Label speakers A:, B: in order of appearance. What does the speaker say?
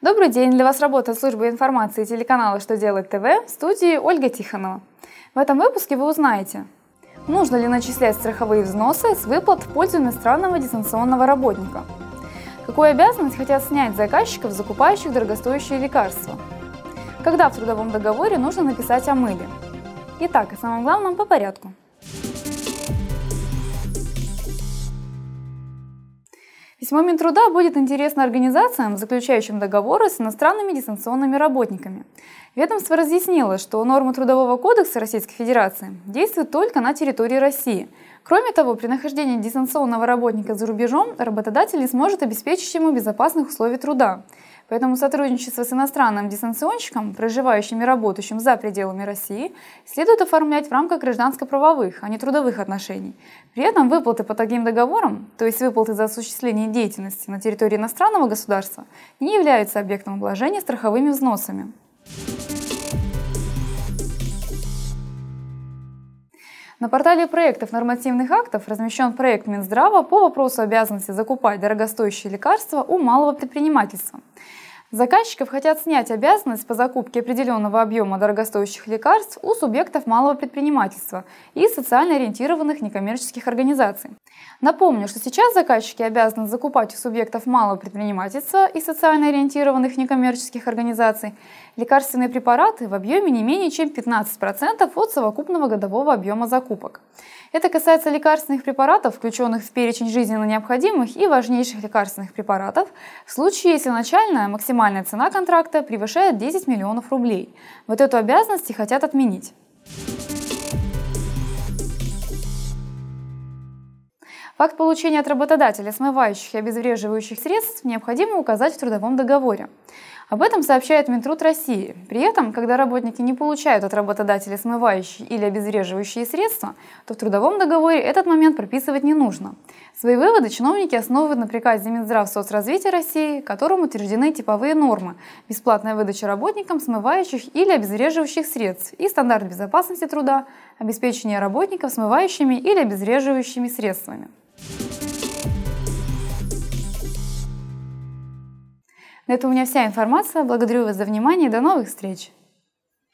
A: Добрый день! Для вас работает служба информации телеканала «Что делать ТВ» в студии Ольга Тихонова. В этом выпуске вы узнаете, нужно ли начислять страховые взносы с выплат в пользу иностранного дистанционного работника, какую обязанность хотят снять заказчиков, закупающих дорогостоящие лекарства, когда в трудовом договоре нужно написать о мыле. Итак, о самом главном по порядку – Письмо Минтруда будет интересно организациям, заключающим договоры с иностранными дистанционными работниками. Ведомство разъяснило, что нормы Трудового кодекса Российской Федерации действуют только на территории России. Кроме того, при нахождении дистанционного работника за рубежом работодатель не сможет обеспечить ему безопасных условий труда. Поэтому сотрудничество с иностранным дистанционщиком, проживающим и работающим за пределами России, следует оформлять в рамках гражданско-правовых, а не трудовых отношений. При этом выплаты по таким договорам, то есть выплаты за осуществление деятельности на территории иностранного государства, не являются объектом обложения страховыми взносами. На портале проектов нормативных актов размещен проект Минздрава по вопросу обязанности закупать дорогостоящие лекарства у малого предпринимательства. Заказчиков хотят снять обязанность по закупке определенного объема дорогостоящих лекарств у субъектов малого предпринимательства и социально ориентированных некоммерческих организаций. Напомню, что сейчас заказчики обязаны закупать у субъектов малого предпринимательства и социально ориентированных некоммерческих организаций лекарственные препараты в объеме не менее чем 15% от совокупного годового объема закупок. Это касается лекарственных препаратов, включенных в перечень жизненно необходимых и важнейших лекарственных препаратов, в случае, если начальная максимальная цена контракта превышает 10 миллионов рублей. Вот эту обязанность и хотят отменить. Факт получения от работодателя смывающих и обезвреживающих средств необходимо указать в трудовом договоре. Об этом сообщает Минтруд России. При этом, когда работники не получают от работодателя смывающие или обезвреживающие средства, то в трудовом договоре этот момент прописывать не нужно. Свои выводы чиновники основывают на приказе Минздрав соцразвития России, которым утверждены типовые нормы бесплатная выдача работникам смывающих или обезвреживающих средств и стандарт безопасности труда, обеспечение работников смывающими или обезвреживающими средствами. На этом у меня вся информация. Благодарю вас за внимание. До новых встреч!